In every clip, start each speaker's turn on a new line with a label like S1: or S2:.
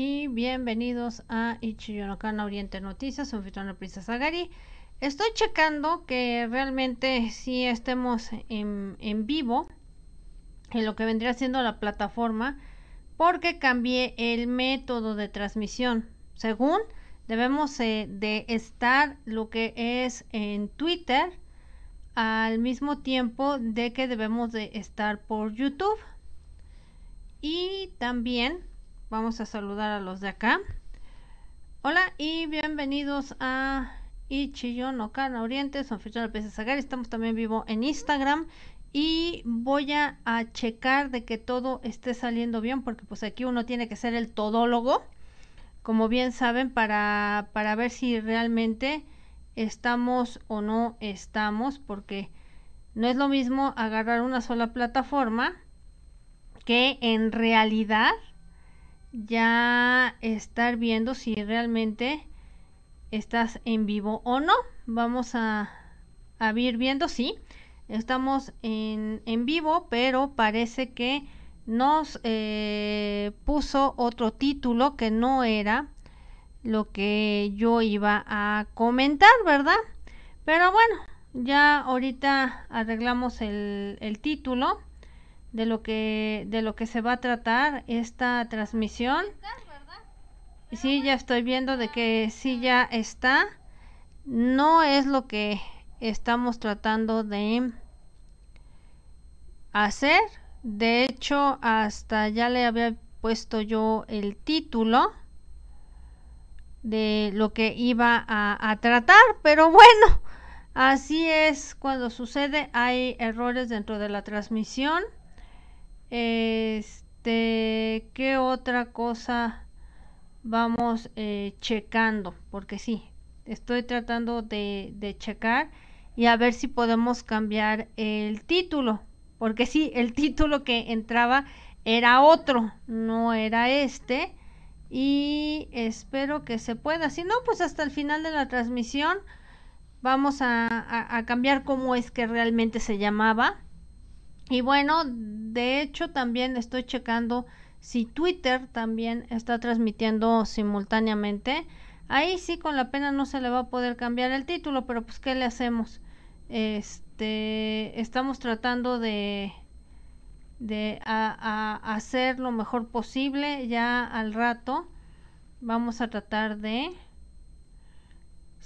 S1: Y bienvenidos a Ichiyonokana Oriente Noticias, soy anfitriona Princesa Gary. Estoy checando que realmente sí estemos en, en, vivo en lo que vendría siendo la plataforma porque cambié el método de transmisión. Según debemos eh, de estar lo que es en Twitter al mismo tiempo de que debemos de estar por YouTube. Y también Vamos a saludar a los de acá. Hola y bienvenidos a Ichiyon Okana Oriente, son de Peces Sagari. Estamos también vivo en Instagram y voy a, checar de que todo esté saliendo bien porque pues aquí uno tiene que ser el todólogo, como bien saben, para, para ver si realmente estamos o no estamos, porque no es lo mismo agarrar una sola plataforma que en realidad ya estar viendo si realmente estás en vivo o no. Vamos a, a ir viendo, sí, estamos en, en vivo, pero parece que nos eh, puso otro título que no era lo que yo iba a comentar, ¿verdad? Pero bueno, ya ahorita arreglamos el, el título de lo que de lo que se va a tratar esta transmisión. Sí, ya estoy viendo de que sí ya está. No es lo que estamos tratando de hacer. De hecho, hasta ya le había puesto yo el título de lo que iba a, a tratar, pero bueno, así es cuando sucede. Hay errores dentro de la transmisión este, ¿qué otra cosa vamos eh, checando? Porque sí, estoy tratando de, checar y a ver si podemos cambiar el título. Porque sí, el título que entraba era otro, no era este. Y espero que se pueda. Si no, pues hasta el final de la transmisión vamos a, a cambiar cómo es que realmente se llamaba y bueno, de hecho también estoy checando si Twitter también está transmitiendo simultáneamente. Ahí sí con la pena no se le va a poder cambiar el título, pero pues ¿qué le hacemos? Este, estamos tratando de de a, hacer lo mejor posible ya al rato. Vamos a tratar de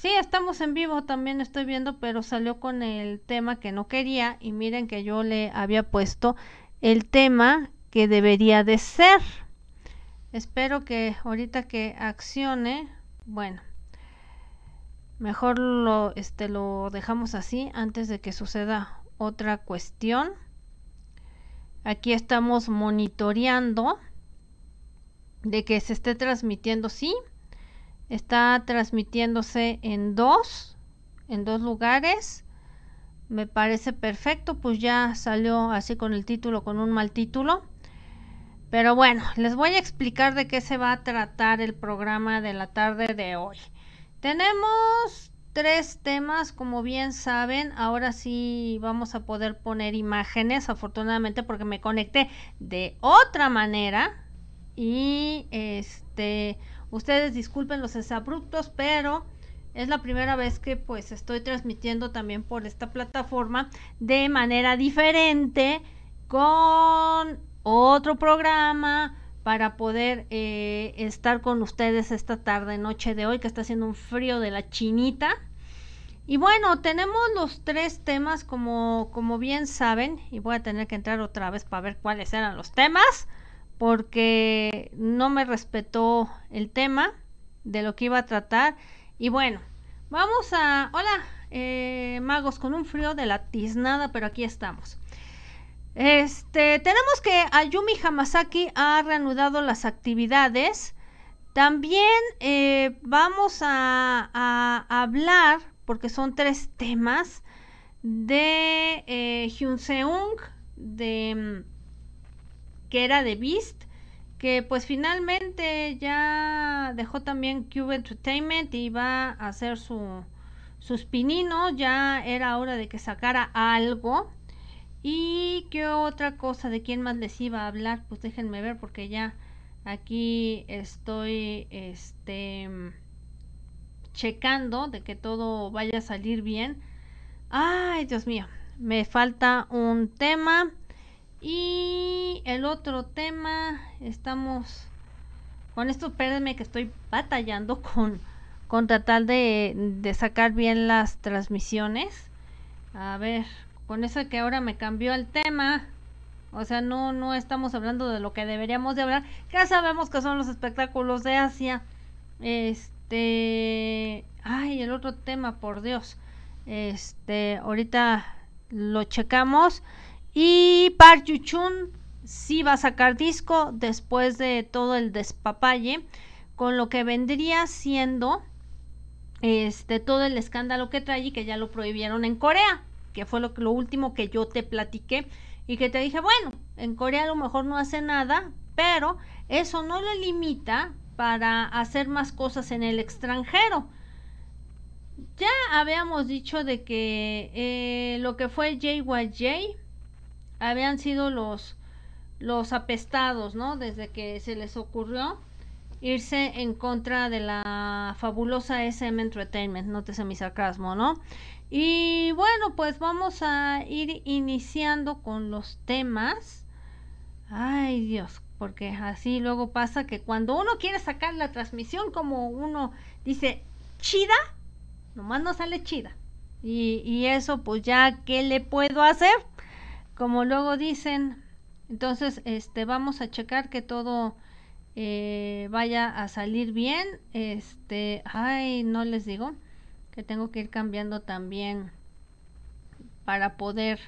S1: Sí, estamos en vivo, también estoy viendo, pero salió con el tema que no quería y miren que yo le había puesto el tema que debería de ser. Espero que ahorita que accione, bueno, mejor lo este lo dejamos así antes de que suceda otra cuestión. Aquí estamos monitoreando de que se esté transmitiendo, sí, Está transmitiéndose en dos, en dos lugares. Me parece perfecto, pues ya salió así con el título, con un mal título. Pero bueno, les voy a explicar de qué se va a tratar el programa de la tarde de hoy. Tenemos tres temas, como bien saben. Ahora sí vamos a poder poner imágenes, afortunadamente, porque me conecté de otra manera. Y este, Ustedes disculpen los desabruptos, pero es la primera vez que pues estoy transmitiendo también por esta plataforma de manera diferente con otro programa para poder eh, estar con ustedes esta tarde, noche de hoy, que está haciendo un frío de la chinita. Y bueno, tenemos los tres temas como, como bien saben, y voy a tener que entrar otra vez para ver cuáles eran los temas porque no me respetó el tema de lo que iba a tratar. Y bueno, vamos a... Hola, eh, magos, con un frío de la tiznada, pero aquí estamos. Este, tenemos que Ayumi Hamasaki ha reanudado las actividades. También eh, vamos a, hablar, porque son tres temas, de eh, Hyun Seung, de que era de Beast, que pues finalmente ya dejó también Cube Entertainment y va a hacer su, sus pininos, ya era hora de que sacara algo. ¿Y qué otra cosa? ¿De quién más les iba a hablar? Pues déjenme ver porque ya aquí estoy este checando de que todo vaya a salir bien ay dios mío me falta un tema y el otro tema estamos con esto espérenme que estoy batallando con con tratar de, de sacar bien las transmisiones a ver con eso que ahora me cambió el tema o sea, no, no estamos hablando de lo que deberíamos de hablar. Ya sabemos que son los espectáculos de Asia. Este, ay, el otro tema, por Dios. Este, ahorita lo checamos. Y Park Yuchun sí va a sacar disco después de todo el despapalle. Con lo que vendría siendo este todo el escándalo que trae y que ya lo prohibieron en Corea. Que fue lo, lo último que yo te platiqué y que te dije, bueno, en Corea a lo mejor no hace nada, pero eso no lo limita para hacer más cosas en el extranjero. Ya habíamos dicho de que eh, lo que fue JYJ habían sido los, los apestados, ¿no? Desde que se les ocurrió irse en contra de la fabulosa SM Entertainment, nótese mi sarcasmo, ¿no? Y bueno, pues vamos a ir iniciando con los temas. Ay Dios, porque así luego pasa que cuando uno quiere sacar la transmisión como uno dice chida, nomás no sale chida. Y, y eso pues ya, ¿qué le puedo hacer? Como luego dicen. Entonces, este, vamos a checar que todo eh, vaya a salir bien. Este, ay, no les digo que tengo que ir cambiando también para poder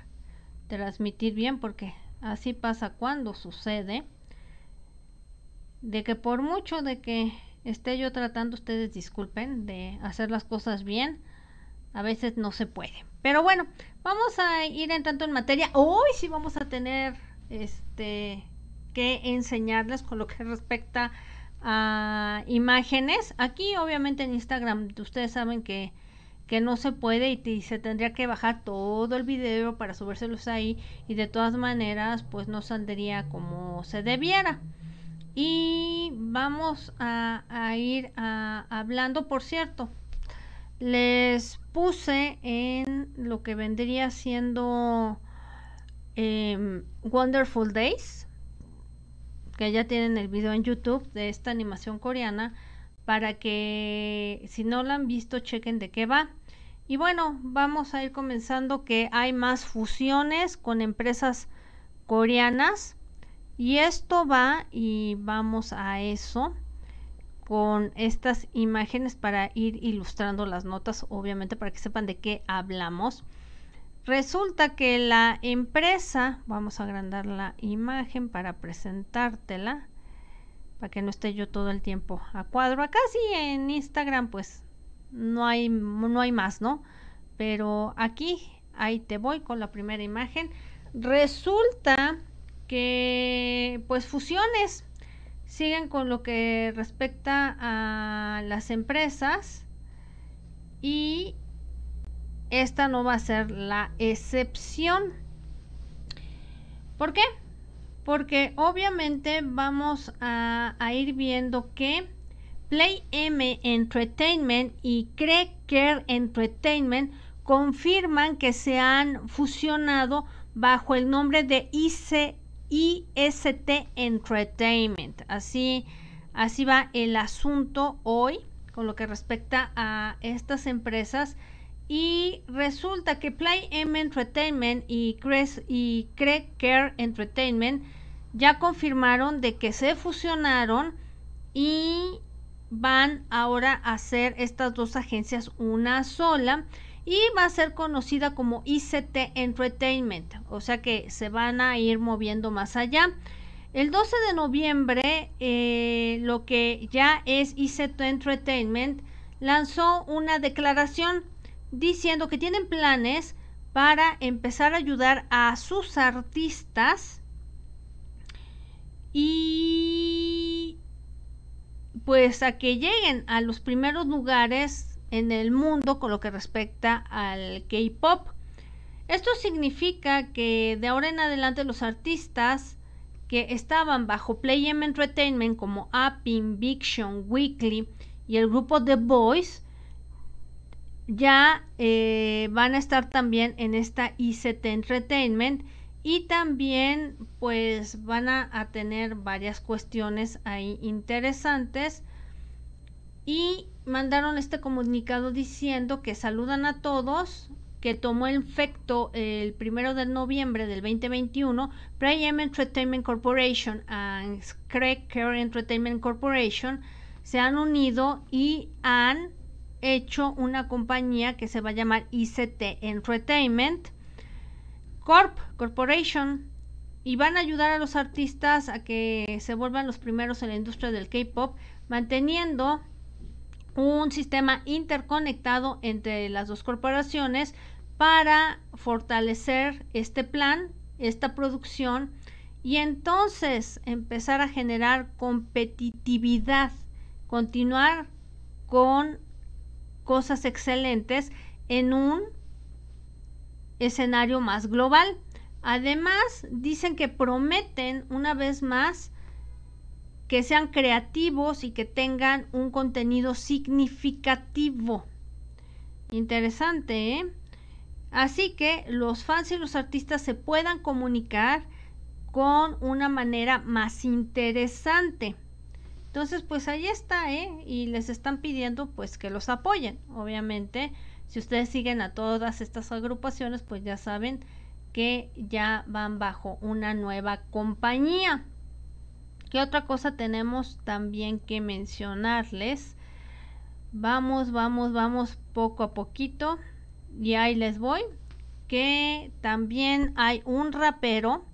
S1: transmitir bien porque así pasa cuando sucede de que por mucho de que esté yo tratando ustedes disculpen de hacer las cosas bien a veces no se puede pero bueno vamos a ir entrando en materia hoy sí vamos a tener este que enseñarles con lo que respecta a imágenes. Aquí obviamente en Instagram ustedes saben que, que no se puede y, se tendría que bajar todo el video para subírselos ahí y de todas maneras pues no saldría como se debiera. Y vamos a, a ir a, hablando, por cierto, les puse en lo que vendría siendo em, Wonderful Days que ya tienen el video en YouTube de esta animación coreana para que si no la han visto chequen de qué va. Y bueno, vamos a ir comenzando que hay más fusiones con empresas coreanas y esto va y vamos a eso con estas imágenes para ir ilustrando las notas, obviamente para que sepan de qué hablamos. Resulta que la empresa, vamos a agrandar la imagen para presentártela, para que no esté yo todo el tiempo a cuadro. Acá sí en Instagram pues no hay, no hay más, ¿no? Pero aquí, ahí te voy con la primera imagen. Resulta que pues fusiones siguen con lo que respecta a las empresas y esta no va a ser la excepción. ¿Por qué? Porque obviamente vamos a, ir viendo que Play M Entertainment y Cracker Entertainment confirman que se han fusionado bajo el nombre de IC, IST Entertainment. Así, así va el asunto hoy con lo que respecta a estas empresas y resulta que Play M Entertainment y, Cres y Care Entertainment ya confirmaron de que se fusionaron y van ahora a hacer estas dos agencias una sola y va a ser conocida como ICT Entertainment, o sea que se van a ir moviendo más allá. El 12 de noviembre, eh, lo que ya es ICT Entertainment lanzó una declaración diciendo que tienen planes para empezar a ayudar a sus artistas y pues a que lleguen a los primeros lugares en el mundo con lo que respecta al K-pop. Esto significa que de ahora en adelante los artistas que estaban bajo Play M Entertainment como Appin, Viction, Weekly y el grupo The Boys, ya eh, van a estar también en esta ICT Entertainment y también pues van a, tener varias cuestiones ahí interesantes y mandaron este comunicado diciendo que saludan a todos que tomó efecto el primero de noviembre del 2021, Prime Entertainment Corporation y Craig Care Entertainment Corporation se han unido y han hecho una compañía que se va a llamar ICT Entertainment Corp Corporation y van a ayudar a los artistas a que se vuelvan los primeros en la industria del K-pop, manteniendo un sistema interconectado entre las dos corporaciones para fortalecer este plan, esta producción y entonces empezar a generar competitividad, continuar con cosas excelentes en un escenario más global. Además, dicen que prometen una vez más que sean creativos y que tengan un contenido significativo. Interesante, ¿eh? Así que los fans y los artistas se puedan comunicar con una manera más interesante. Entonces, pues ahí está, ¿eh? Y les están pidiendo pues que los apoyen. Obviamente, si ustedes siguen a todas estas agrupaciones, pues ya saben que ya van bajo una nueva compañía. ¿Qué otra cosa tenemos también que mencionarles? Vamos, vamos, vamos poco a poquito. Y ahí les voy. Que también hay un rapero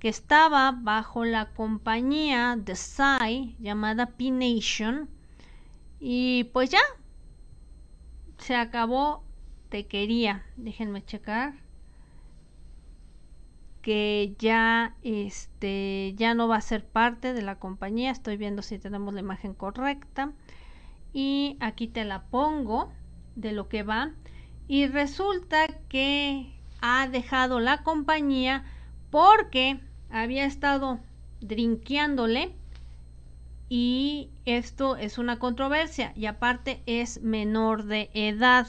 S1: que estaba bajo la compañía de Psy llamada P-Nation. Y pues ya, se acabó Te quería. Déjenme checar. Que ya, este, ya no va a ser parte de la compañía. Estoy viendo si tenemos la imagen correcta. Y aquí te la pongo de lo que va. Y resulta que ha dejado la compañía porque había estado drinkeándole y esto es una controversia y aparte es menor de edad.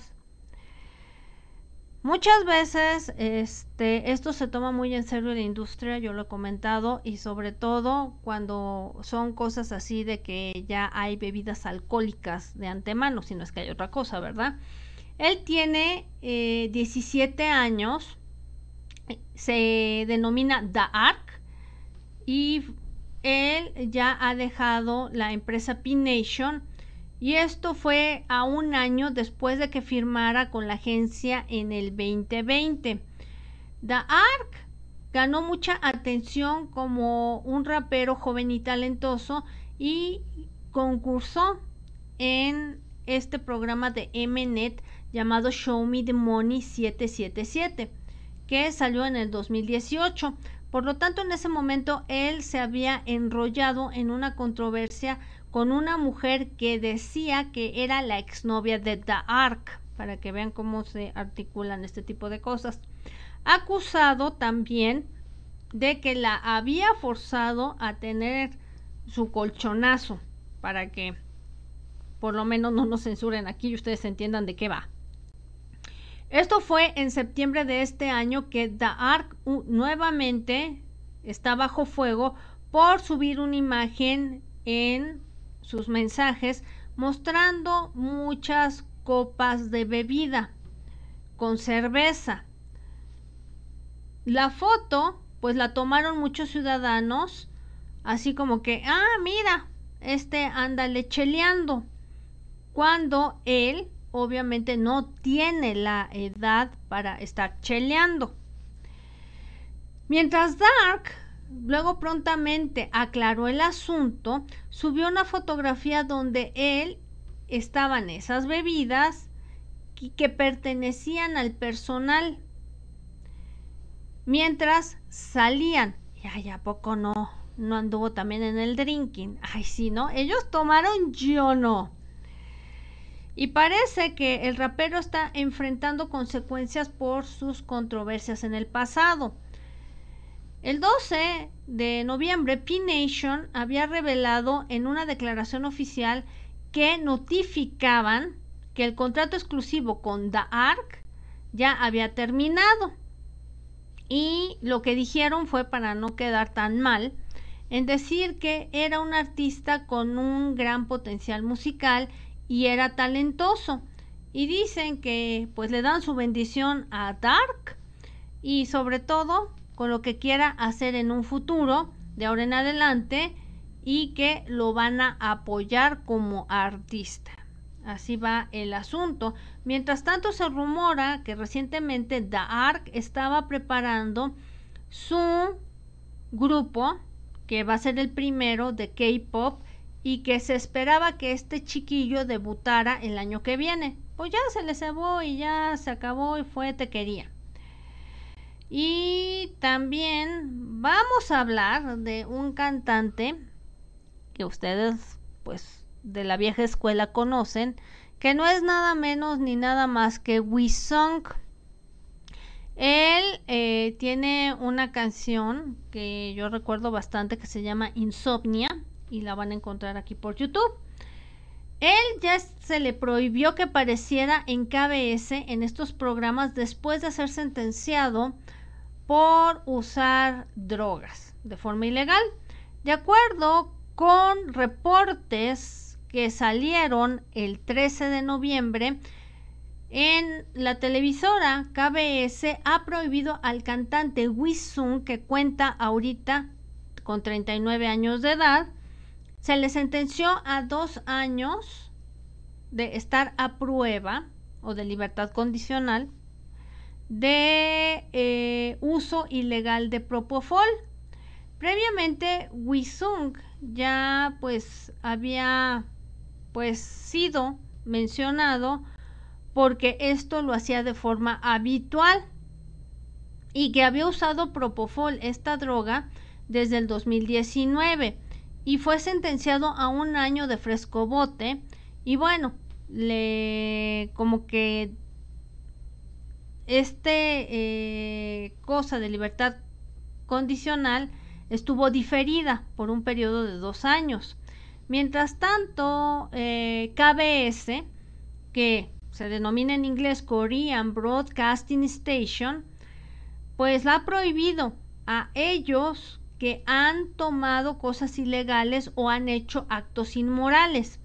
S1: Muchas veces este, esto se toma muy en serio en la industria, yo lo he comentado, y sobre todo cuando son cosas así de que ya hay bebidas alcohólicas de antemano, si no es que hay otra cosa, ¿verdad? Él tiene 17 eh, años, se denomina The Ark y él ya ha dejado la empresa P-Nation y esto fue a un año después de que firmara con la agencia en el 2020. The Ark ganó mucha atención como un rapero joven y talentoso y concursó en este programa de Mnet llamado Show Me the Money 777 que salió en el 2018 por lo tanto, en ese momento él se había enrollado en una controversia con una mujer que decía que era la exnovia de The Ark, para que vean cómo se articulan este tipo de cosas. Acusado también de que la había forzado a tener su colchonazo, para que por lo menos no nos censuren aquí y ustedes entiendan de qué va. Esto fue en septiembre de este año que The Ark nuevamente está bajo fuego por subir una imagen en sus mensajes mostrando muchas copas de bebida con cerveza. La foto pues la tomaron muchos ciudadanos así como que, ah, mira, este anda lecheleando. Cuando él obviamente no tiene la edad para estar cheleando. Mientras Dark luego prontamente aclaró el asunto, subió una fotografía donde él estaban esas bebidas que pertenecían al personal. Mientras salían, ay, ¿a poco no? No anduvo también en el drinking. Ay, sí, ¿no? Ellos tomaron, yo no. Y parece que el rapero está enfrentando consecuencias por sus controversias en el pasado. El 12 de noviembre, P-Nation había revelado en una declaración oficial que notificaban que el contrato exclusivo con The Ark ya había terminado. Y lo que dijeron fue para no quedar tan mal, en decir que era un artista con un gran potencial musical y era talentoso. Y dicen que pues le dan su bendición a Dark y sobre todo con lo que quiera hacer en un futuro de ahora en adelante y que lo van a apoyar como artista. Así va el asunto. Mientras tanto se rumora que recientemente The Ark estaba preparando su grupo, que va a ser el primero de K-Pop, y que se esperaba que este chiquillo debutara el año que viene. Pues ya se le cebó y ya se acabó y fue te quería. Y también vamos a hablar de un cantante que ustedes pues de la vieja escuela conocen, que no es nada menos ni nada más que Wisong. Él eh, tiene una canción que yo recuerdo bastante que se llama Insomnia y la van a encontrar aquí por YouTube. Él ya se le prohibió que apareciera en KBS en estos programas después de ser sentenciado por usar drogas de forma ilegal. De acuerdo con reportes que salieron el 13 de noviembre, en la televisora KBS ha prohibido al cantante Wisung, que cuenta ahorita con 39 años de edad, se le sentenció a dos años de estar a prueba o de libertad condicional de eh, uso ilegal de Propofol. Previamente, Wisung ya pues había pues sido mencionado porque esto lo hacía de forma habitual y que había usado Propofol, esta droga, desde el 2019 y fue sentenciado a un año de frescobote y bueno, le como que este eh, cosa de libertad condicional estuvo diferida por un periodo de dos años. Mientras tanto, eh, KBS, que se denomina en inglés Korean Broadcasting Station, pues la ha prohibido a ellos que han tomado cosas ilegales o han hecho actos inmorales.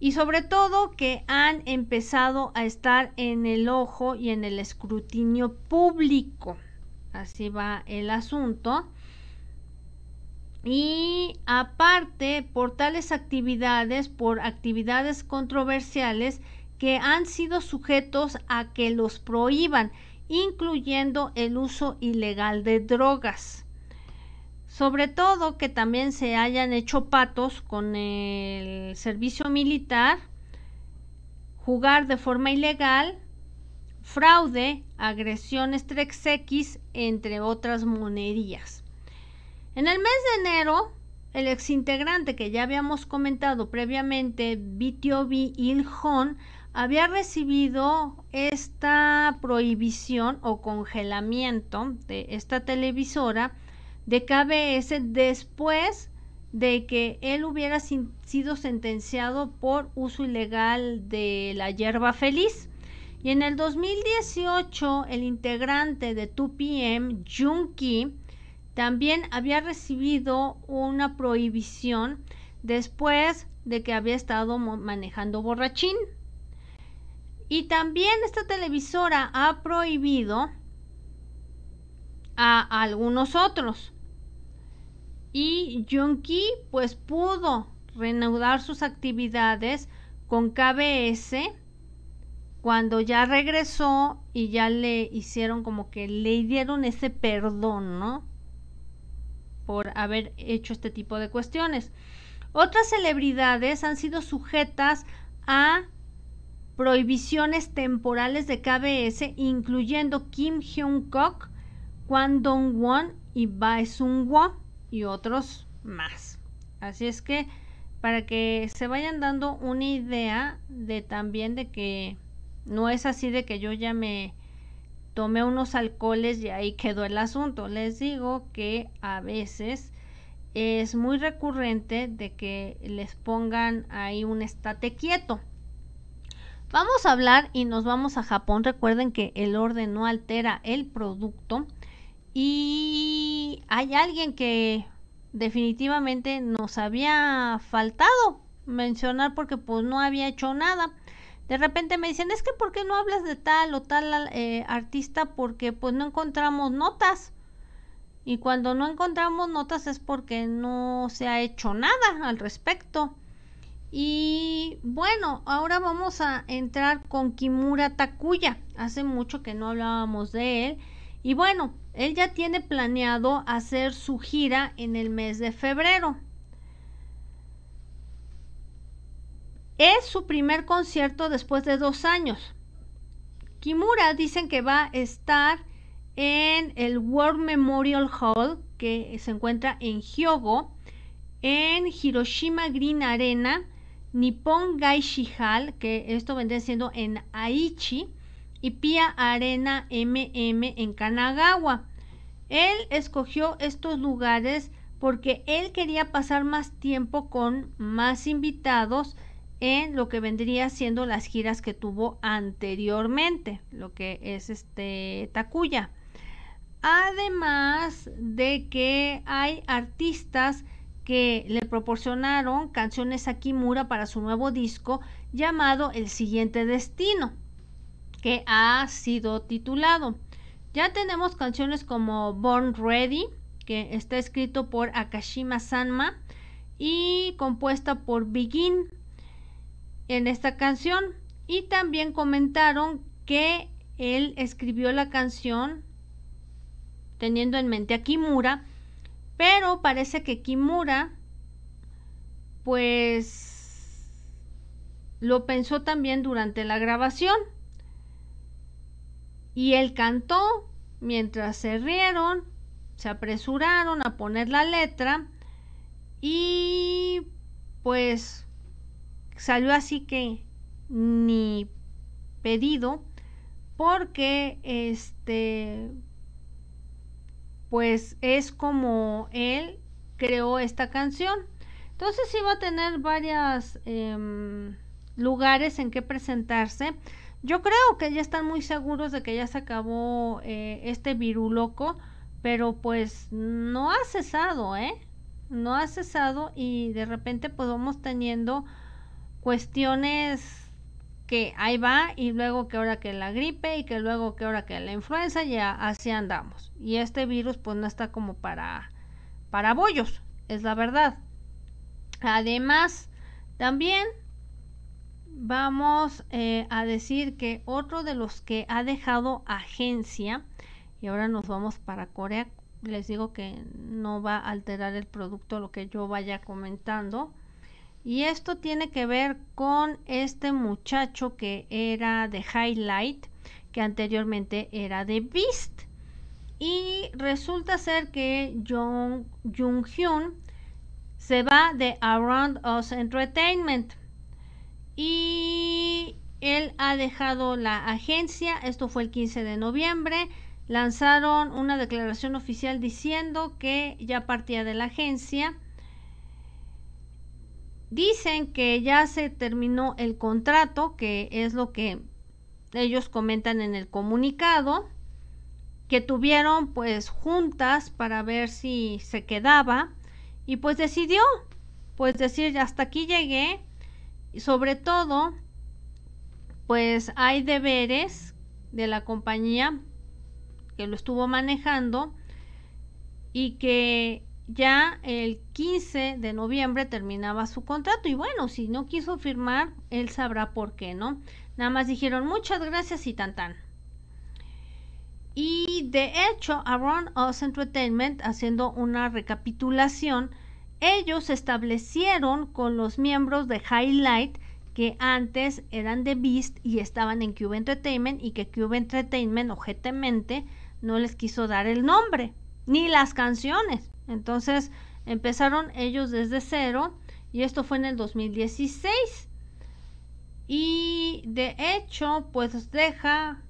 S1: Y sobre todo que han empezado a estar en el ojo y en el escrutinio público. Así va el asunto. Y aparte, por tales actividades, por actividades controversiales que han sido sujetos a que los prohíban, incluyendo el uso ilegal de drogas. Sobre todo que también se hayan hecho patos con el servicio militar, jugar de forma ilegal, fraude, agresiones 3X, entre otras monerías. En el mes de enero, el exintegrante que ya habíamos comentado previamente, BTOB Ilhon, había recibido esta prohibición o congelamiento de esta televisora de KBS después de que él hubiera sido sentenciado por uso ilegal de la hierba feliz. Y en el 2018, el integrante de 2PM, Jun Ki, también había recibido una prohibición después de que había estado manejando borrachín. Y también esta televisora ha prohibido a algunos otros. Y Junki pues pudo reanudar sus actividades con KBS cuando ya regresó y ya le hicieron como que le dieron ese perdón, ¿no? por haber hecho este tipo de cuestiones. Otras celebridades han sido sujetas a prohibiciones temporales de KBS, incluyendo Kim Hyun-kook, Kwon Dong-won y Bae Sung-woo y otros más. Así es que para que se vayan dando una idea de también de que no es así de que yo ya me tomé unos alcoholes y ahí quedó el asunto. Les digo que a veces es muy recurrente de que les pongan ahí un estate quieto. Vamos a hablar y nos vamos a Japón. Recuerden que el orden no altera el producto. Y hay alguien que definitivamente nos había faltado mencionar porque pues no había hecho nada. De repente me dicen, es que ¿por qué no hablas de tal o tal eh, artista? Porque pues no encontramos notas. Y cuando no encontramos notas es porque no se ha hecho nada al respecto. Y bueno, ahora vamos a entrar con Kimura Takuya. Hace mucho que no hablábamos de él. Y bueno, él ya tiene planeado hacer su gira en el mes de febrero. Es su primer concierto después de dos años. Kimura dicen que va a estar en el World Memorial Hall que se encuentra en Hyogo, en Hiroshima Green Arena, Nippon Gaishi Hall, que esto vendría siendo en Aichi, y Pia Arena MM en Kanagawa. Él escogió estos lugares porque él quería pasar más tiempo con más invitados en lo que vendría siendo las giras que tuvo anteriormente, lo que es este Takuya. Además de que hay artistas que le proporcionaron canciones a Kimura para su nuevo disco llamado El siguiente destino, que ha sido titulado. Ya tenemos canciones como Born Ready, que está escrito por Akashima Sanma y compuesta por Begin en esta canción y también comentaron que él escribió la canción teniendo en mente a Kimura, pero parece que Kimura pues lo pensó también durante la grabación y él cantó mientras se rieron, se apresuraron a poner la letra y pues salió así que ni pedido porque este pues es como él creó esta canción. Entonces iba a tener varios em, lugares en que presentarse yo creo que ya están muy seguros de que ya se acabó eh, este viruloco pero pues no ha cesado eh no ha cesado y de repente pues vamos teniendo cuestiones que ahí va y luego que ahora que la gripe y que luego que ahora que la influenza ya así andamos. Y este virus pues no está como para para bollos es la verdad. Además también vamos eh, a decir que otro de los que ha dejado agencia y ahora nos vamos para Corea les digo que no va a alterar el producto lo que yo vaya comentando y esto tiene que ver con este muchacho que era de Highlight, que anteriormente era de Beast. Y resulta ser que Jung, Jung Hyun se va de Around Us Entertainment. Y él ha dejado la agencia, esto fue el 15 de noviembre, lanzaron una declaración oficial diciendo que ya partía de la agencia. Dicen que ya se terminó el contrato, que es lo que ellos comentan en el comunicado, que tuvieron pues juntas para ver si se quedaba. Y pues decidió. Pues decir hasta aquí llegué y sobre todo pues hay deberes de la compañía que lo estuvo manejando y que ya el 15 de noviembre terminaba su contrato y bueno, si no quiso firmar, él sabrá por qué, ¿no? Nada más dijeron muchas gracias y tan tan. Y de hecho, Around Us Entertainment, haciendo una recapitulación, ellos establecieron con los miembros de Highlight que antes eran de Beast y estaban en Cube Entertainment y que Cube Entertainment, objetamente, no les quiso dar el nombre ni las canciones. Entonces empezaron ellos desde cero y esto fue en el 2016. Y de hecho, pues deja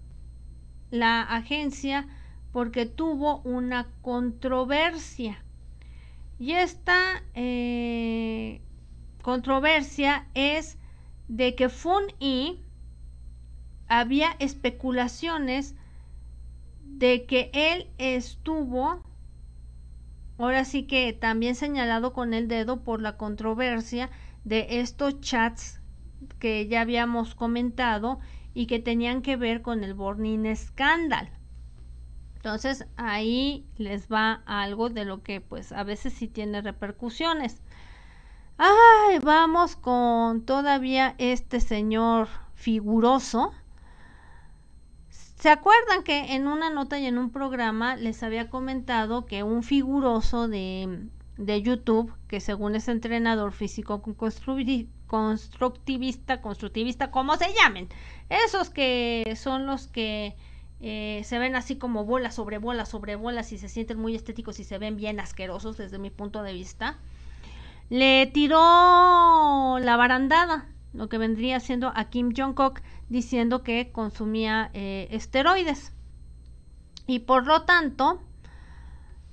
S1: la agencia porque tuvo una controversia. Y esta eh, controversia es de que Fun y había especulaciones de que él estuvo, ahora sí que también señalado con el dedo por la controversia de estos chats que ya habíamos comentado y que tenían que ver con el Burning Scandal. Entonces ahí les va algo de lo que pues a veces sí tiene repercusiones. Ay, vamos con todavía este señor figuroso. ¿Se acuerdan que en una nota y en un programa les había comentado que un figuroso de, de YouTube, que según es entrenador físico constructivista, constructivista, como se llamen, esos que son los que eh, se ven así como bolas sobre bolas sobre bolas y se sienten muy estéticos y se ven bien asquerosos desde mi punto de vista, le tiró la barandada, lo que vendría siendo a Kim Jong-kook diciendo que consumía eh, esteroides. Y por lo tanto,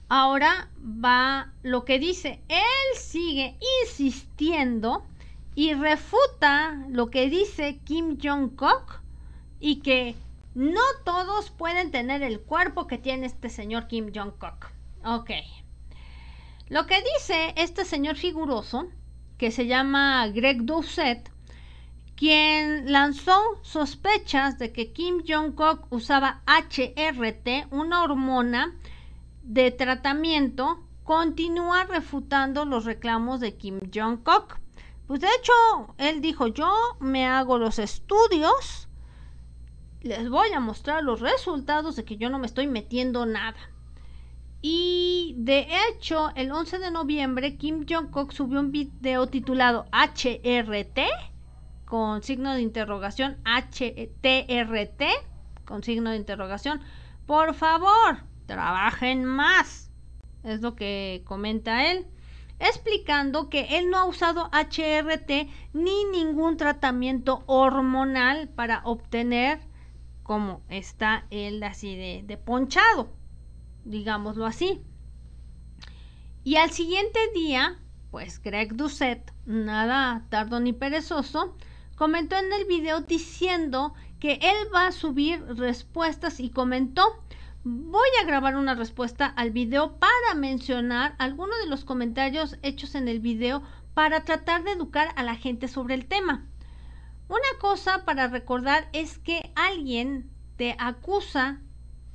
S1: ahora va lo que dice, él sigue insistiendo y refuta lo que dice Kim Jong-kook y que no todos pueden tener el cuerpo que tiene este señor Kim Jong-kook. Ok. Lo que dice este señor figuroso, que se llama Greg Doucet, quien lanzó sospechas de que Kim Jong-kook usaba HRT, una hormona de tratamiento, continúa refutando los reclamos de Kim Jong-kook. Pues de hecho, él dijo, yo me hago los estudios, les voy a mostrar los resultados de que yo no me estoy metiendo nada. Y de hecho, el 11 de noviembre, Kim Jong-kook subió un video titulado HRT, con signo de interrogación, HTRT, con signo de interrogación. Por favor, trabajen más. Es lo que comenta él, explicando que él no ha usado HRT ni ningún tratamiento hormonal para obtener, como está él así de, ponchado digámoslo así. Y al siguiente día, pues Greg Doucet, nada tardo ni perezoso, comentó en el video diciendo que él va a subir respuestas y comentó, voy a grabar una respuesta al video para mencionar algunos de los comentarios hechos en el video para tratar de educar a la gente sobre el tema. Una cosa para recordar es que alguien te acusa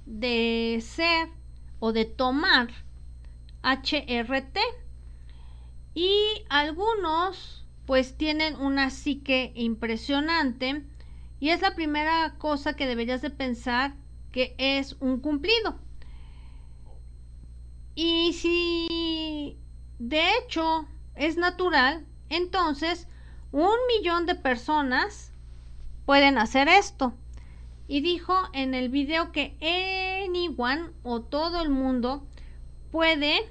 S1: de ser o de tomar HRT y algunos pues tienen una psique impresionante y es la primera cosa que deberías de pensar que es un cumplido. Y si de hecho es natural, entonces un millón de personas pueden hacer esto. Y dijo en el video que anyone o todo el mundo puede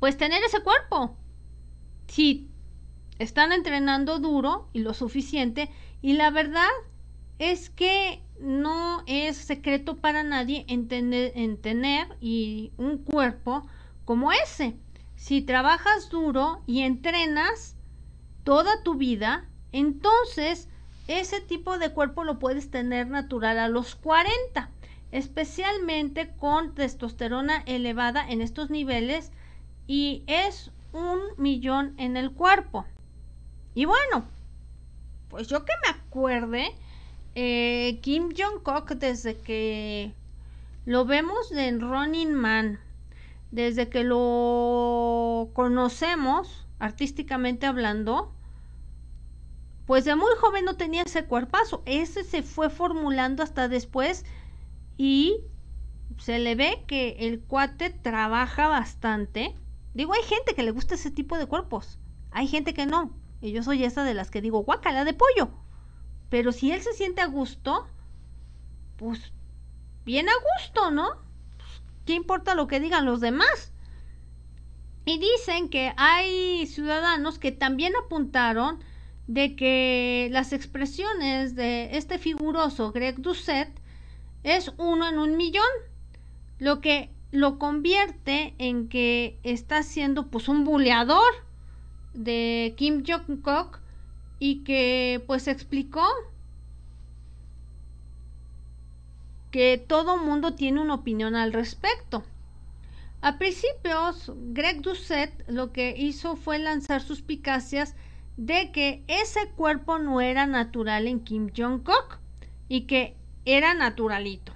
S1: pues tener ese cuerpo. Si están entrenando duro y lo suficiente. Y la verdad es que no es secreto para nadie en en tener y un cuerpo como ese. Si trabajas duro y entrenas toda tu vida, entonces ese tipo de cuerpo lo puedes tener natural a los 40, especialmente con testosterona elevada en estos niveles y es un millón en el cuerpo. Y bueno, pues yo que me acuerde, eh, Kim Jong-kook desde que lo vemos en Running Man, desde que lo conocemos artísticamente hablando, pues de muy joven no tenía ese cuerpazo. Ese se fue formulando hasta después y se le ve que el cuate trabaja bastante. Digo, hay gente que le gusta ese tipo de cuerpos. Hay gente que no. Y yo soy esa de las que digo, guacala de pollo. Pero si él se siente a gusto, pues bien a gusto, ¿no? ¿Qué importa lo que digan los demás? Y dicen que hay ciudadanos que también apuntaron de que las expresiones de este figuroso Greg Doucet es uno en un millón, lo que lo convierte en que está siendo pues un buleador de Kim Jong-kook y que pues explicó que todo mundo tiene una opinión al respecto. A principios, Greg Doucet lo que hizo fue lanzar suspicacias de que ese cuerpo no era natural en Kim Jong-kook y que era naturalito.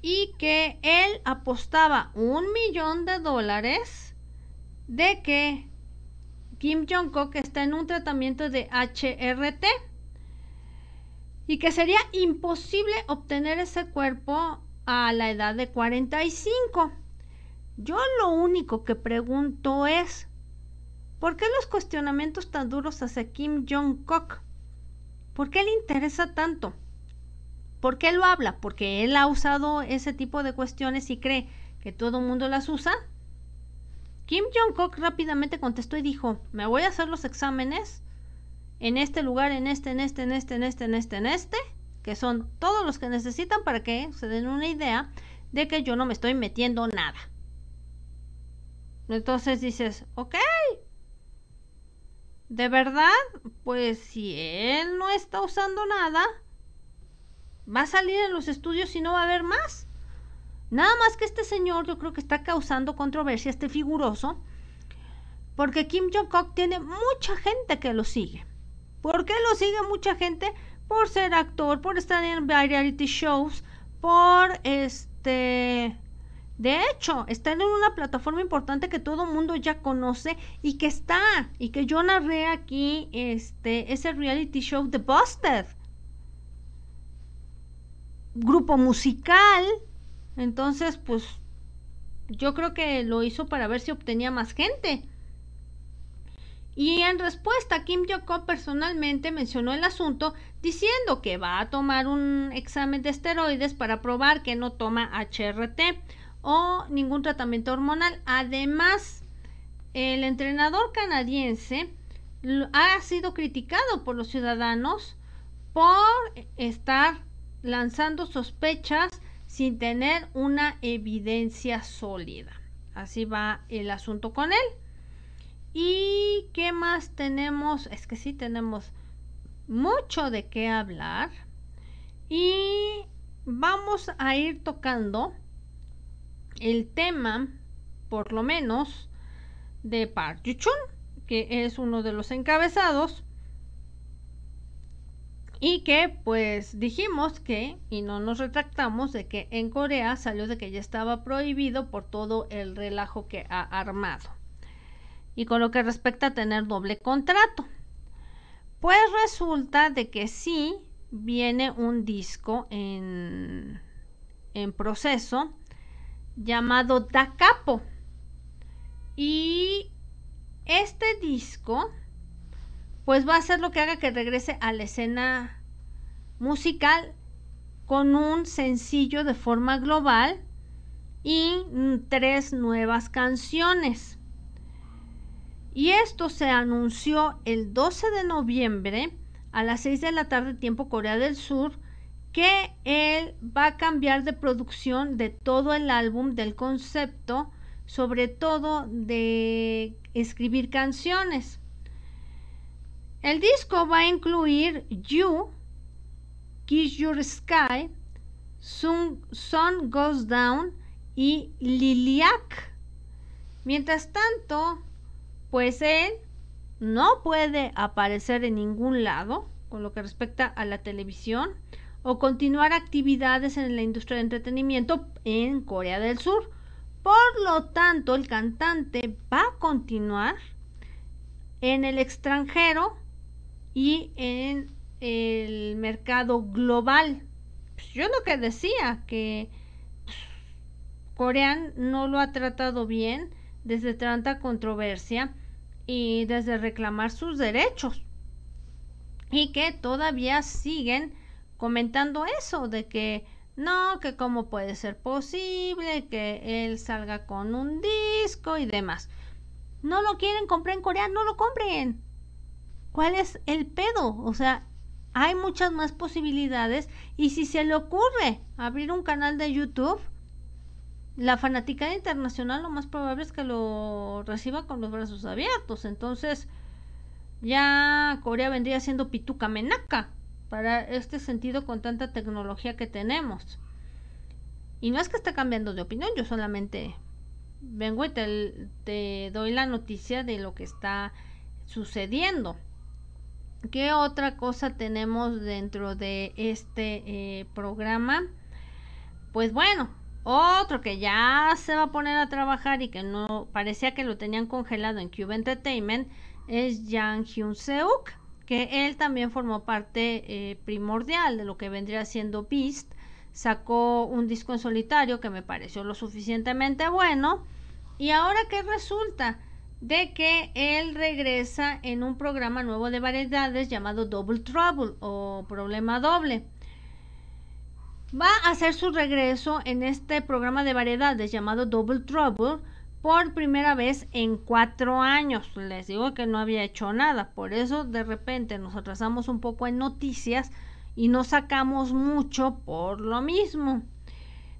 S1: Y que él apostaba un millón de dólares de que Kim Jong-kook está en un tratamiento de HRT y que sería imposible obtener ese cuerpo a la edad de 45. Yo lo único que pregunto es, ¿por qué los cuestionamientos tan duros hacia Kim Jong-kook? ¿Por qué le interesa tanto? ¿Por qué lo habla? ¿Porque él ha usado ese tipo de cuestiones y cree que todo el mundo las usa? Kim Jong-kook rápidamente contestó y dijo, me voy a hacer los exámenes en este lugar, en este, en este, en este, en este, en este, en este, que son todos los que necesitan para que se den una idea de que yo no me estoy metiendo nada. Entonces dices, ok, de verdad, pues si él no está usando nada, va a salir en los estudios y no va a haber más. Nada más que este señor yo creo que está causando controversia, este figuroso, porque Kim Jong-kook tiene mucha gente que lo sigue. ¿Por qué lo sigue mucha gente? Por ser actor, por estar en reality shows, por este de hecho, está en una plataforma importante que todo mundo ya conoce y que está, y que yo narré aquí, este, ese reality show de Busted. Grupo musical. Entonces, pues, yo creo que lo hizo para ver si obtenía más gente. Y en respuesta, Kim Jong-un personalmente mencionó el asunto diciendo que va a tomar un examen de esteroides para probar que no toma HRT o ningún tratamiento hormonal. Además, el entrenador canadiense ha sido criticado por los ciudadanos por estar lanzando sospechas sin tener una evidencia sólida. Así va el asunto con él. ¿Y qué más tenemos? Es que sí tenemos mucho de qué hablar. Y vamos a ir tocando el tema, por lo menos, de Park Yuchun, que es uno de los encabezados, y que pues dijimos que, y no nos retractamos, de que en Corea salió de que ya estaba prohibido por todo el relajo que ha armado. Y con lo que respecta a tener doble contrato. Pues resulta de que sí viene un disco en, en proceso llamado Da Capo. Y este disco, pues va a ser lo que haga que regrese a la escena musical con un sencillo de forma global y tres nuevas canciones. Y esto se anunció el 12 de noviembre a las 6 de la tarde tiempo Corea del Sur que él va a cambiar de producción de todo el álbum, del concepto, sobre todo de escribir canciones. El disco va a incluir You, Kiss Your Sky, Sun, Goes Down y Liliac. Mientras tanto, pues él no puede aparecer en ningún lado con lo que respecta a la televisión o continuar actividades en la industria de entretenimiento en Corea del Sur. Por lo tanto, el cantante va a continuar en el extranjero y en el mercado global. Pues, yo lo que decía, que pues, Corea no lo ha tratado bien desde tanta controversia y desde reclamar sus derechos y que todavía siguen comentando eso, de que no, que cómo puede ser posible que él salga con un disco y demás. No lo quieren comprar en Corea, no lo compren. ¿Cuál es el pedo? O sea, hay muchas más posibilidades y si se le ocurre abrir un canal de YouTube, la fanática internacional lo más probable es que lo reciba con los brazos abiertos. Entonces, ya Corea vendría siendo pituca menaca para este sentido con tanta tecnología que tenemos. Y no es que esté cambiando de opinión, yo solamente vengo y te, doy la noticia de lo que está sucediendo. ¿Qué otra cosa tenemos dentro de este eh, programa? Pues bueno, otro que ya se va a poner a trabajar y que no parecía que lo tenían congelado en Cube Entertainment es Jang Hyun Seuk, que él también formó parte eh, primordial de lo que vendría siendo Beast. Sacó un disco en solitario que me pareció lo suficientemente bueno. Y ahora qué resulta de que él regresa en un programa nuevo de variedades llamado Double Trouble o Problema Doble. Va a hacer su regreso en este programa de variedades llamado Double Trouble por primera vez en cuatro años. Les digo que no había hecho nada, por eso de repente nos atrasamos un poco en noticias y no sacamos mucho por lo mismo.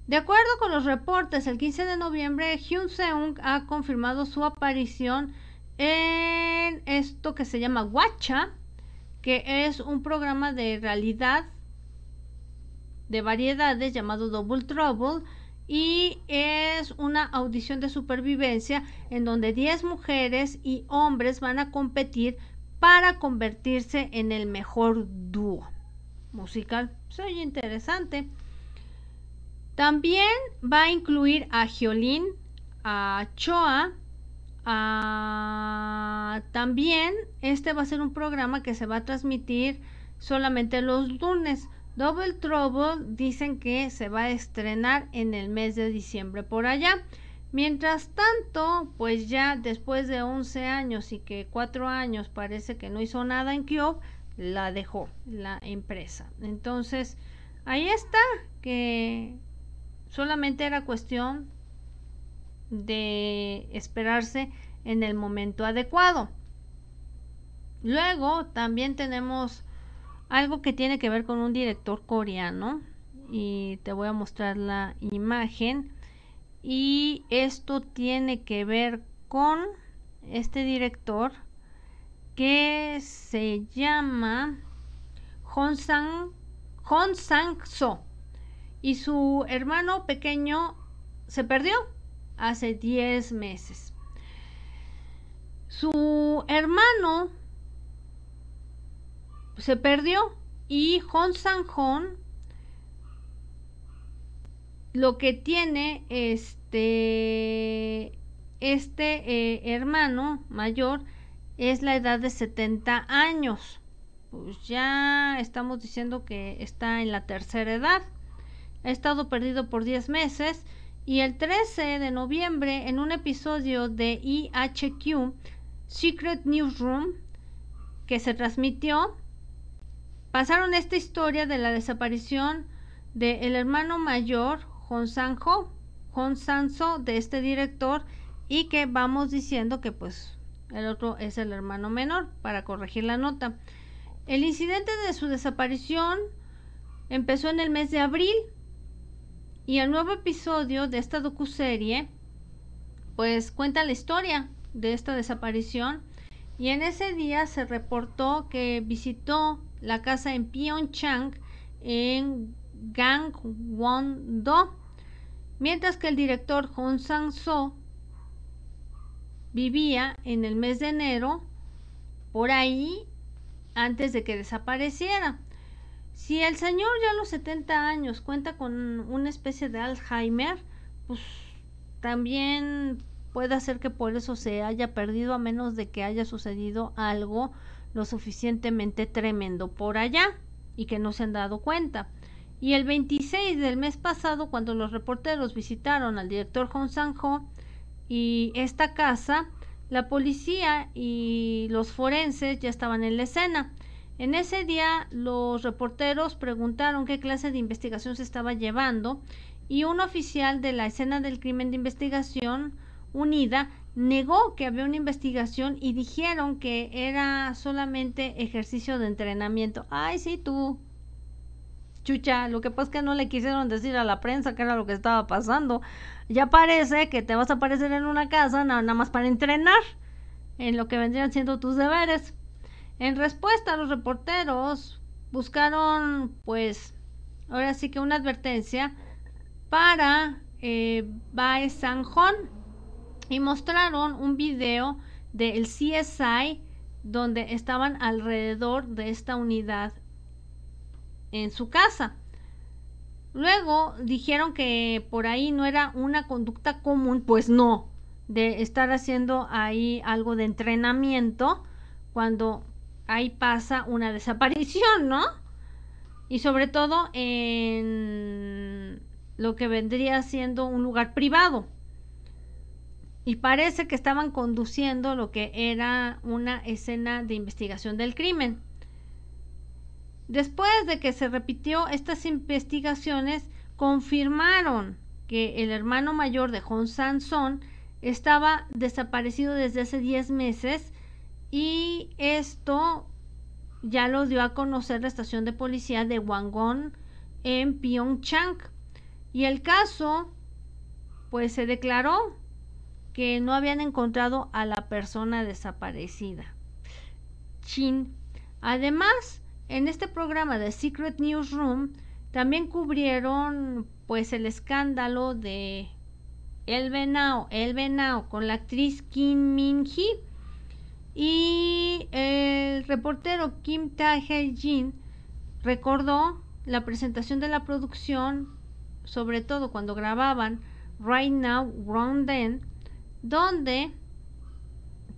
S1: De acuerdo con los reportes, el 15 de noviembre Hyun Seung ha confirmado su aparición en esto que se llama Watcha, que es un programa de realidad de variedades llamado Double Trouble y es una audición de supervivencia en donde 10 mujeres y hombres van a competir para convertirse en el mejor dúo musical. Soy interesante. También va a incluir a Giolín, a Choa, a... también este va a ser un programa que se va a transmitir solamente los lunes. Double Trouble dicen que se va a estrenar en el mes de diciembre por allá. Mientras tanto, pues ya después de 11 años y que 4 años parece que no hizo nada en Kyoto, la dejó la empresa. Entonces, ahí está, que solamente era cuestión de esperarse en el momento adecuado. Luego también tenemos algo que tiene que ver con un director coreano y te voy a mostrar la imagen y esto tiene que ver con este director que se llama Hon Sang, Hon Sang So y su hermano pequeño se perdió hace 10 meses. Su hermano se perdió y Hon San Hon lo que tiene este este eh, hermano mayor es la edad de 70 años. Pues ya estamos diciendo que está en la tercera edad. Ha estado perdido por 10 meses y el 13 de noviembre en un episodio de IHQ Secret Newsroom que se transmitió pasaron esta historia de la desaparición del el hermano mayor, Hon Sanjo, Hon Sanso, de este director, y que vamos diciendo que pues el otro es el hermano menor, para corregir la nota. El incidente de su desaparición empezó en el mes de abril y el nuevo episodio de esta docuserie pues cuenta la historia de esta desaparición y en ese día se reportó que visitó la casa en Pyeongchang en Gangwon-do, mientras que el director Hong Sang-so vivía en el mes de enero por ahí antes de que desapareciera. Si el señor ya a los 70 años cuenta con una especie de Alzheimer, pues también puede ser que por eso se haya perdido a menos de que haya sucedido algo lo suficientemente tremendo por allá y que no se han dado cuenta. Y el 26 del mes pasado, cuando los reporteros visitaron al director Hong Sang-ho y esta casa, la policía y los forenses ya estaban en la escena. En ese día los reporteros preguntaron qué clase de investigación se estaba llevando y un oficial de la escena del crimen de investigación unida negó que había una investigación y dijeron que era solamente ejercicio de entrenamiento. Ay, sí, tú. Chucha, lo que pasa es que no le quisieron decir a la prensa que era lo que estaba pasando. Ya parece que te vas a aparecer en una casa nada más para entrenar en lo que vendrían siendo tus deberes. En respuesta, los reporteros buscaron, pues, ahora sí que una advertencia para eh, Bae Sanjón y mostraron un video del CSI donde estaban alrededor de esta unidad en su casa. Luego dijeron que por ahí no era una conducta común, pues no, de estar haciendo ahí algo de entrenamiento cuando ahí pasa una desaparición, ¿no? Y sobre todo en lo que vendría siendo un lugar privado. Y parece que estaban conduciendo lo que era una escena de investigación del crimen. Después de que se repitió estas investigaciones, confirmaron que el hermano mayor de Hong Sanson estaba desaparecido desde hace 10 meses y esto ya lo dio a conocer la estación de policía de Wangon en Pyeongchang. Y el caso, pues se declaró que no habían encontrado a la persona desaparecida. Chin. Además, en este programa de Secret Newsroom también cubrieron pues el escándalo de El Venao, El Venao con la actriz Kim Min Hee y el reportero Kim Tae-jin recordó la presentación de la producción, sobre todo cuando grababan Right Now, Wrong Then, donde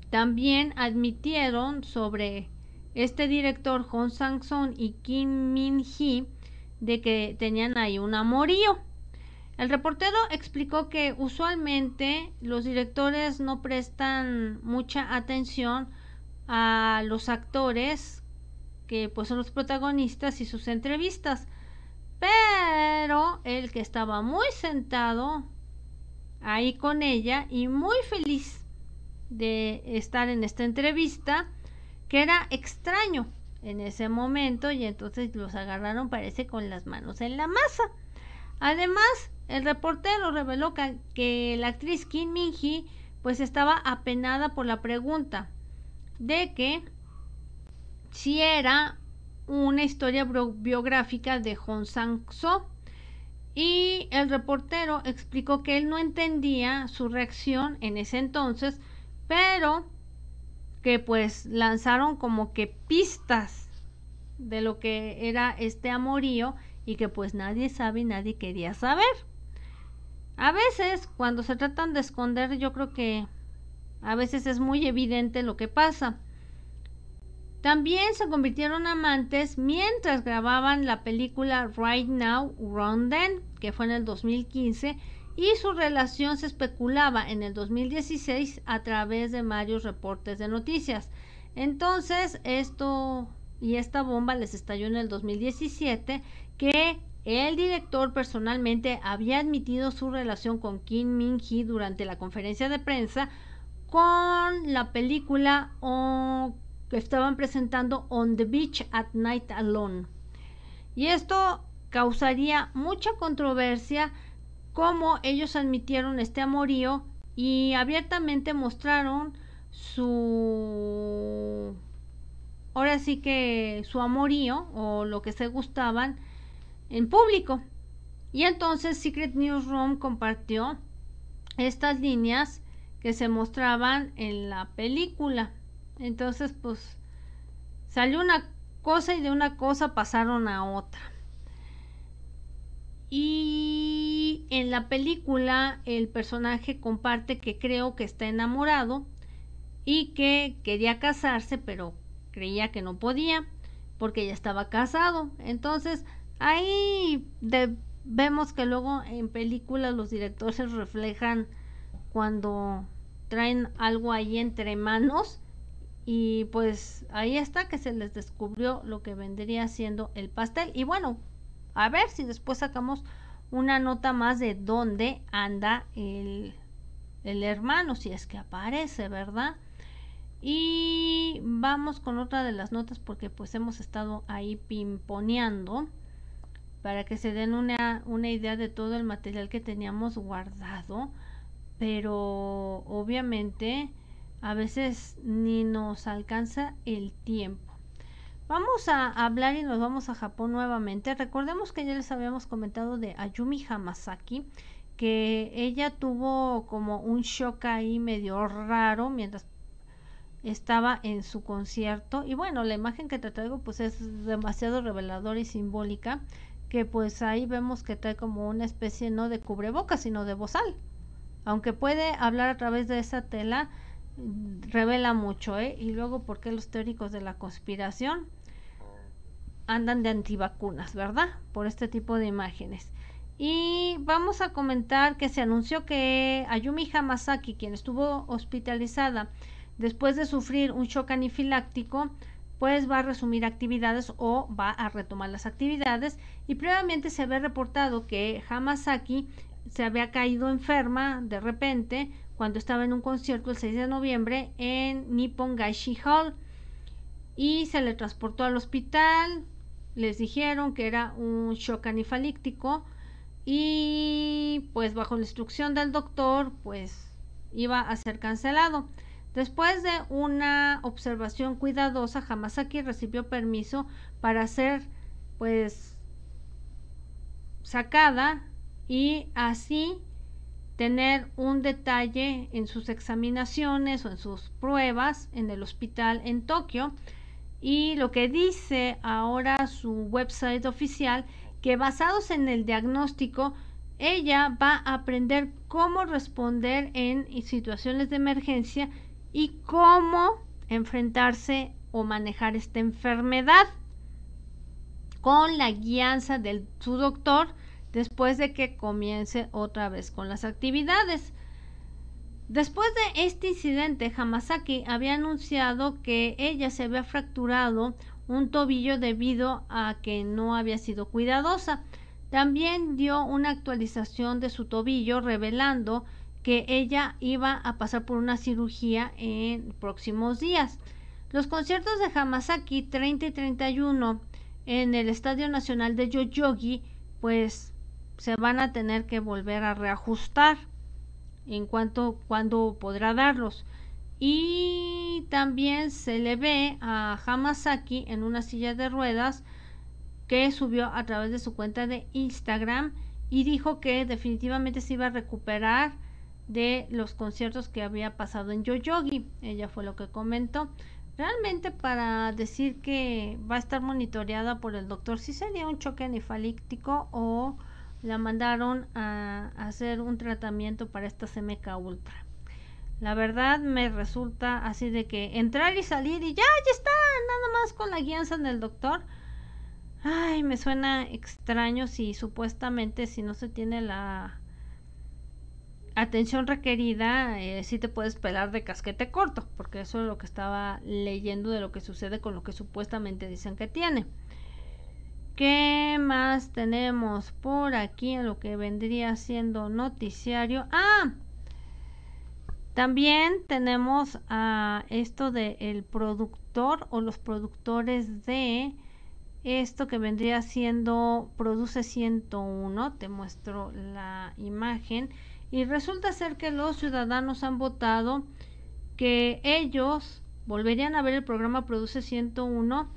S1: también admitieron sobre este director Hong Sang-song y Kim Min-hee de que tenían ahí un amorío. El reportero explicó que usualmente los directores no prestan mucha atención a los actores que pues son los protagonistas y sus entrevistas, pero el que estaba muy sentado ahí con ella y muy feliz de estar en esta entrevista, que era extraño en ese momento y entonces los agarraron parece con las manos en la masa. Además, el reportero reveló que, la actriz Kim Min-hee pues estaba apenada por la pregunta de que si era una historia biográfica de Hong Sang-soo y el reportero explicó que él no entendía su reacción en ese entonces, pero que pues lanzaron como que pistas de lo que era este amorío y que pues nadie sabe y nadie quería saber. A veces cuando se tratan de esconder yo creo que a veces es muy evidente lo que pasa. También se convirtieron amantes mientras grababan la película Right Now, Run Then, que fue en el 2015, y su relación se especulaba en el 2016 a través de varios reportes de noticias. Entonces, esto y esta bomba les estalló en el 2017 que el director personalmente había admitido su relación con Kim Min-hee durante la conferencia de prensa con la película que estaban presentando On the Beach at Night Alone. Y esto causaría mucha controversia como ellos admitieron este amorío y abiertamente mostraron su ahora sí que su amorío o lo que se gustaban en público. Y entonces Secret Newsroom compartió estas líneas que se mostraban en la película. Entonces, pues salió una cosa y de una cosa pasaron a otra. Y en la película el personaje comparte que creo que está enamorado y que quería casarse, pero creía que no podía porque ya estaba casado. Entonces, ahí vemos que luego en películas los directores reflejan cuando traen algo ahí entre manos y pues ahí está que se les descubrió lo que vendría siendo el pastel y bueno a ver si después sacamos una nota más de dónde anda el el hermano, si es que aparece, ¿verdad? Y vamos con otra de las notas porque pues hemos estado ahí pimponeando para que se den una, una idea de todo el material que teníamos guardado, pero obviamente a veces ni nos alcanza el tiempo. Vamos a hablar y nos vamos a Japón nuevamente. Recordemos que ya les habíamos comentado de Ayumi Hamasaki, que ella tuvo como un shock ahí medio raro mientras estaba en su concierto y bueno la imagen que te traigo pues es demasiado reveladora y simbólica que pues ahí vemos que trae como una especie no de cubrebocas sino de bozal aunque puede hablar a través de esa tela revela mucho ¿eh? y luego por qué los teóricos de la conspiración andan de antivacunas verdad por este tipo de imágenes. Y vamos a comentar que se anunció que Ayumi Hamasaki quien estuvo hospitalizada Después de sufrir un shock anafiláctico, pues va a resumir actividades o va a retomar las actividades. Y previamente se había reportado que Hamasaki se había caído enferma de repente cuando estaba en un concierto el 6 de noviembre en Nippon Gaishi Hall. Y se le transportó al hospital, les dijeron que era un shock anifalíctico. Y pues bajo la instrucción del doctor pues iba a ser cancelado. Después de una observación cuidadosa, Hamasaki recibió permiso para ser pues sacada y así tener un detalle en sus examinaciones o en sus pruebas en el hospital en Tokio. Y lo que dice ahora su website oficial que basados en el diagnóstico ella va a aprender cómo responder en situaciones de emergencia y cómo enfrentarse o manejar esta enfermedad. Con la guianza de su doctor después de que comience otra vez con las actividades. Después de este incidente, Hamasaki había anunciado que ella se había fracturado un tobillo debido a que no había sido cuidadosa. También dio una actualización de su tobillo revelando que ella iba a pasar por una cirugía en próximos días. Los conciertos de Hamasaki 30 y 31 en el Estadio Nacional de Yoyogi pues se van a tener que volver a reajustar en cuanto cuando podrá darlos. Y también se le ve a Hamasaki en una silla de ruedas que subió a través de su cuenta de Instagram y dijo que definitivamente se iba a recuperar de los conciertos que había pasado en Yoyogi. Ella fue lo que comentó. Realmente para decir que va a estar monitoreada por el doctor, si sería un choque anifalíctico o la mandaron a, hacer un tratamiento para esta CMK Ultra. La verdad me resulta así de que entrar y salir y ya, ya está, nada más con la guianza del doctor. Ay, me suena extraño si supuestamente si no se tiene la atención requerida, eh, si te puedes pelar de casquete corto, porque eso es lo que estaba leyendo de lo que sucede con lo que supuestamente dicen que tiene. ¿Qué más tenemos por aquí en lo que vendría siendo noticiario? Ah, también tenemos a esto de el productor o los productores de esto que vendría siendo Produce 101. Te muestro la imagen y resulta ser que los ciudadanos han votado que ellos volverían a ver el programa Produce 101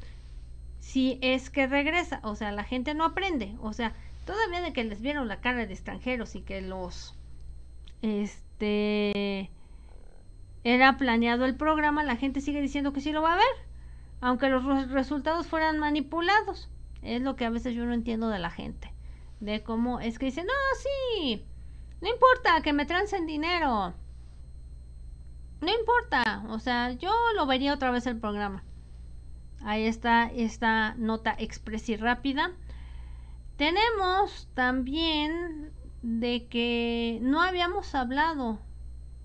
S1: si es que regresa. O sea, la gente no aprende. O sea, todavía de que les vieron la cara de extranjeros y que los... Este... Era planeado el programa, la gente sigue diciendo que sí lo va a ver. Aunque los resultados fueran manipulados. Es lo que a veces yo no entiendo de la gente. De cómo es que dicen, no, sí, no importa que me trancen dinero. No importa. O sea, yo lo vería otra vez el programa. Ahí está esta nota expresa y rápida. Tenemos también de que no habíamos hablado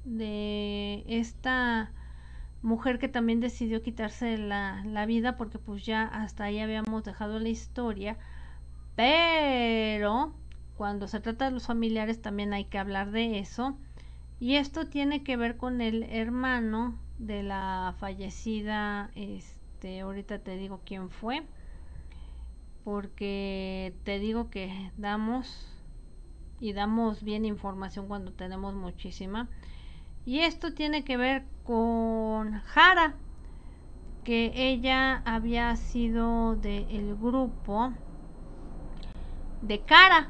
S1: de esta mujer que también decidió quitarse la, la, vida porque pues ya hasta ahí habíamos dejado la historia pero cuando se trata de los familiares también hay que hablar de eso y esto tiene que ver con el hermano de la fallecida, este, ahorita te digo quién fue, porque te digo que damos y damos bien información cuando tenemos muchísima. Y esto tiene que ver con Jara, que ella había sido del grupo de Cara.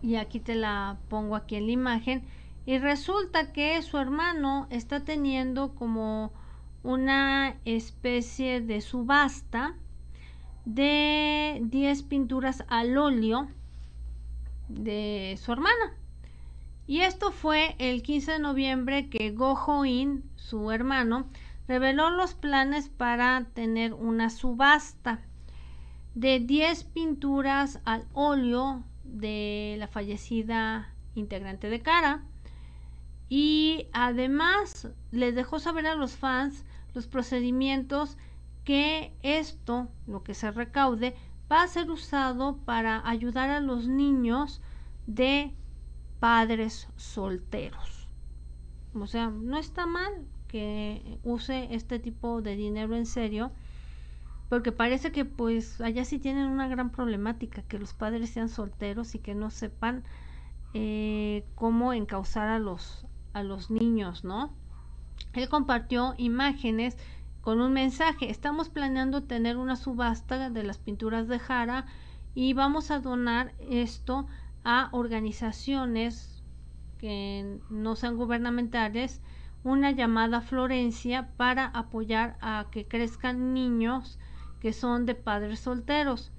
S1: Y aquí te la pongo aquí en la imagen. Y resulta que su hermano está teniendo como una especie de subasta de 10 pinturas al óleo de su hermana. Y esto fue el 15 de noviembre que Go In, su hermano, reveló los planes para tener una subasta de 10 pinturas al óleo de la fallecida integrante de Cara. Y además les dejó saber a los fans los procedimientos que esto, lo que se recaude, va a ser usado para ayudar a los niños de padres solteros. O sea, no está mal que use este tipo de dinero en serio, porque parece que pues allá sí tienen una gran problemática, que los padres sean solteros y que no sepan eh, cómo encauzar a los, a los niños, ¿no? Él compartió imágenes con un mensaje, estamos planeando tener una subasta de las pinturas de Jara y vamos a donar esto a organizaciones que no sean gubernamentales una llamada Florencia para apoyar a que crezcan niños que son de padres solteros.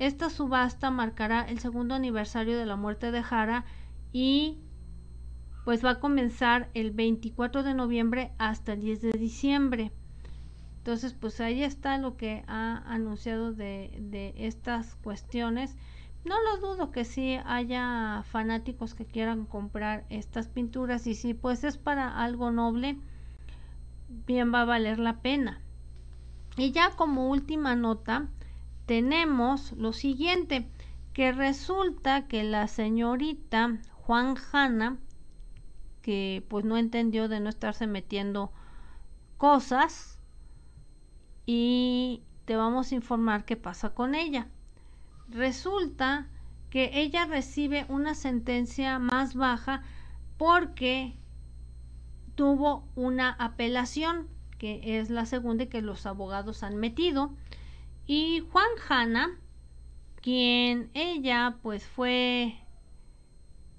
S1: Esta subasta marcará el segundo aniversario de la muerte de Jara y pues va a comenzar el 24 de noviembre hasta el 10 de diciembre. Entonces, pues ahí está lo que ha anunciado de, de estas cuestiones. No lo dudo que sí haya fanáticos que quieran comprar estas pinturas y si pues es para algo noble, bien va a valer la pena. Y ya como última nota, tenemos lo siguiente, que resulta que la señorita Juan Hanna, que pues no entendió de no estarse metiendo cosas, y te vamos a informar qué pasa con ella resulta que ella recibe una sentencia más baja porque tuvo una apelación, que es la segunda que los abogados han metido. Y Juan Hanna, quien ella pues fue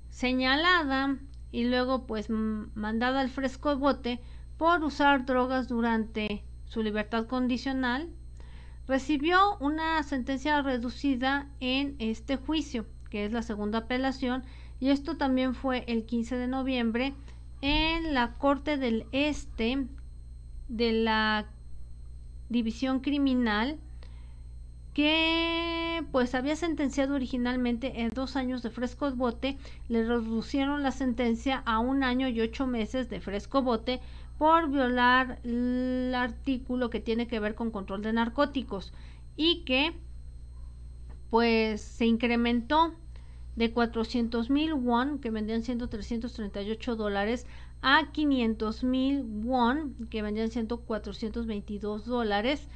S1: señalada y luego pues mandada al fresco bote por usar drogas durante su libertad condicional recibió una sentencia reducida en este juicio, que es la segunda apelación, y esto también fue el 15 de noviembre en la Corte del Este de la División Criminal que pues había sentenciado originalmente en dos años de fresco bote, le reducieron la sentencia a un año y ocho meses de fresco bote por violar el artículo que tiene que ver con control de narcóticos y que pues se incrementó de 400 mil won, que vendían siendo 338 dólares, a 500 mil won, que vendían siendo 422 dólares,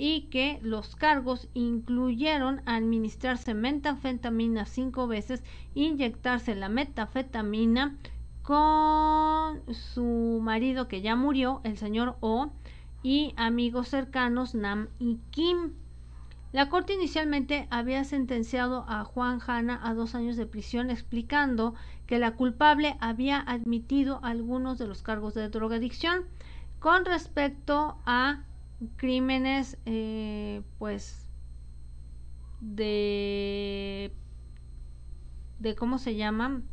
S1: y que los cargos incluyeron administrarse metafetamina cinco veces, inyectarse la metafetamina con su marido que ya murió, el señor O, y amigos cercanos Nam y Kim. La corte inicialmente había sentenciado a Juan Hanna a dos años de prisión explicando que la culpable había admitido algunos de los cargos de drogadicción. Con respecto a crímenes, eh, pues, de, de, ¿cómo se llaman?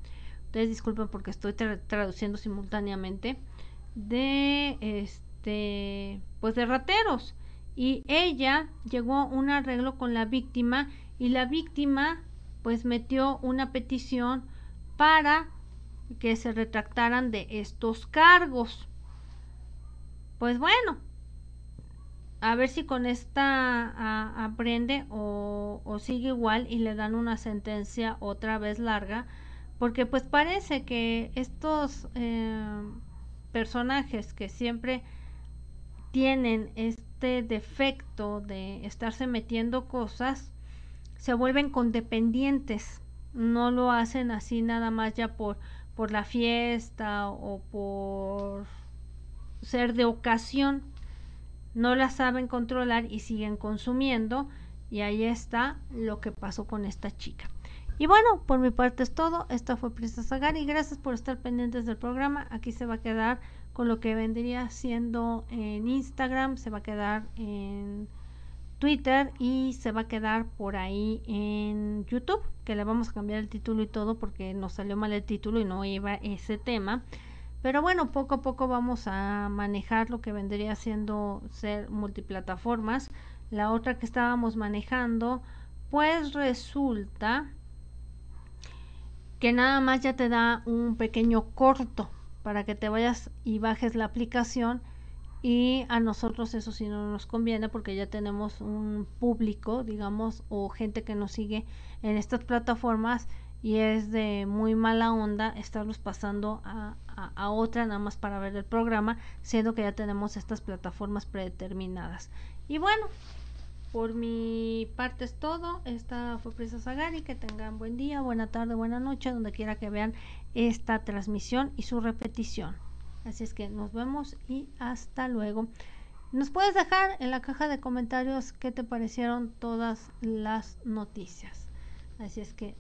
S1: ustedes disculpen porque estoy traduciendo simultáneamente, de este, pues de rateros. Y ella llegó a un arreglo con la víctima y la víctima pues metió una petición para que se retractaran de estos cargos. Pues bueno, a ver si con esta aprende o, sigue igual y le dan una sentencia otra vez larga porque pues parece que estos eh, personajes que siempre tienen este defecto de estarse metiendo cosas, se vuelven condependientes, no lo hacen así nada más ya por, por la fiesta o por ser de ocasión, no la saben controlar y siguen consumiendo y ahí está lo que pasó con esta chica. Y bueno, por mi parte es todo. Esta fue Princesa Gary. Gracias por estar pendientes del programa. Aquí se va a quedar con lo que vendría siendo en Instagram, se va a quedar en Twitter y se va a quedar por ahí en YouTube, que le vamos a cambiar el título y todo porque nos salió mal el título y no iba ese tema. Pero bueno, poco a poco vamos a manejar lo que vendría siendo ser multiplataformas. La otra que estábamos manejando, pues resulta que nada más ya te da un pequeño corto para que te vayas y bajes la aplicación y a nosotros eso sí no nos conviene porque ya tenemos un público, digamos, o gente que nos sigue en estas plataformas y es de muy mala onda estarlos pasando a, otra nada más para ver el programa, siendo que ya tenemos estas plataformas predeterminadas. Y bueno, por mi parte es todo. Esta fue Prisa Sagari. Que tengan buen día, buena tarde, buena noche, donde quiera que vean esta transmisión y su repetición. Así es que nos vemos y hasta luego. Nos puedes dejar en la caja de comentarios qué te parecieron todas las noticias. Así es que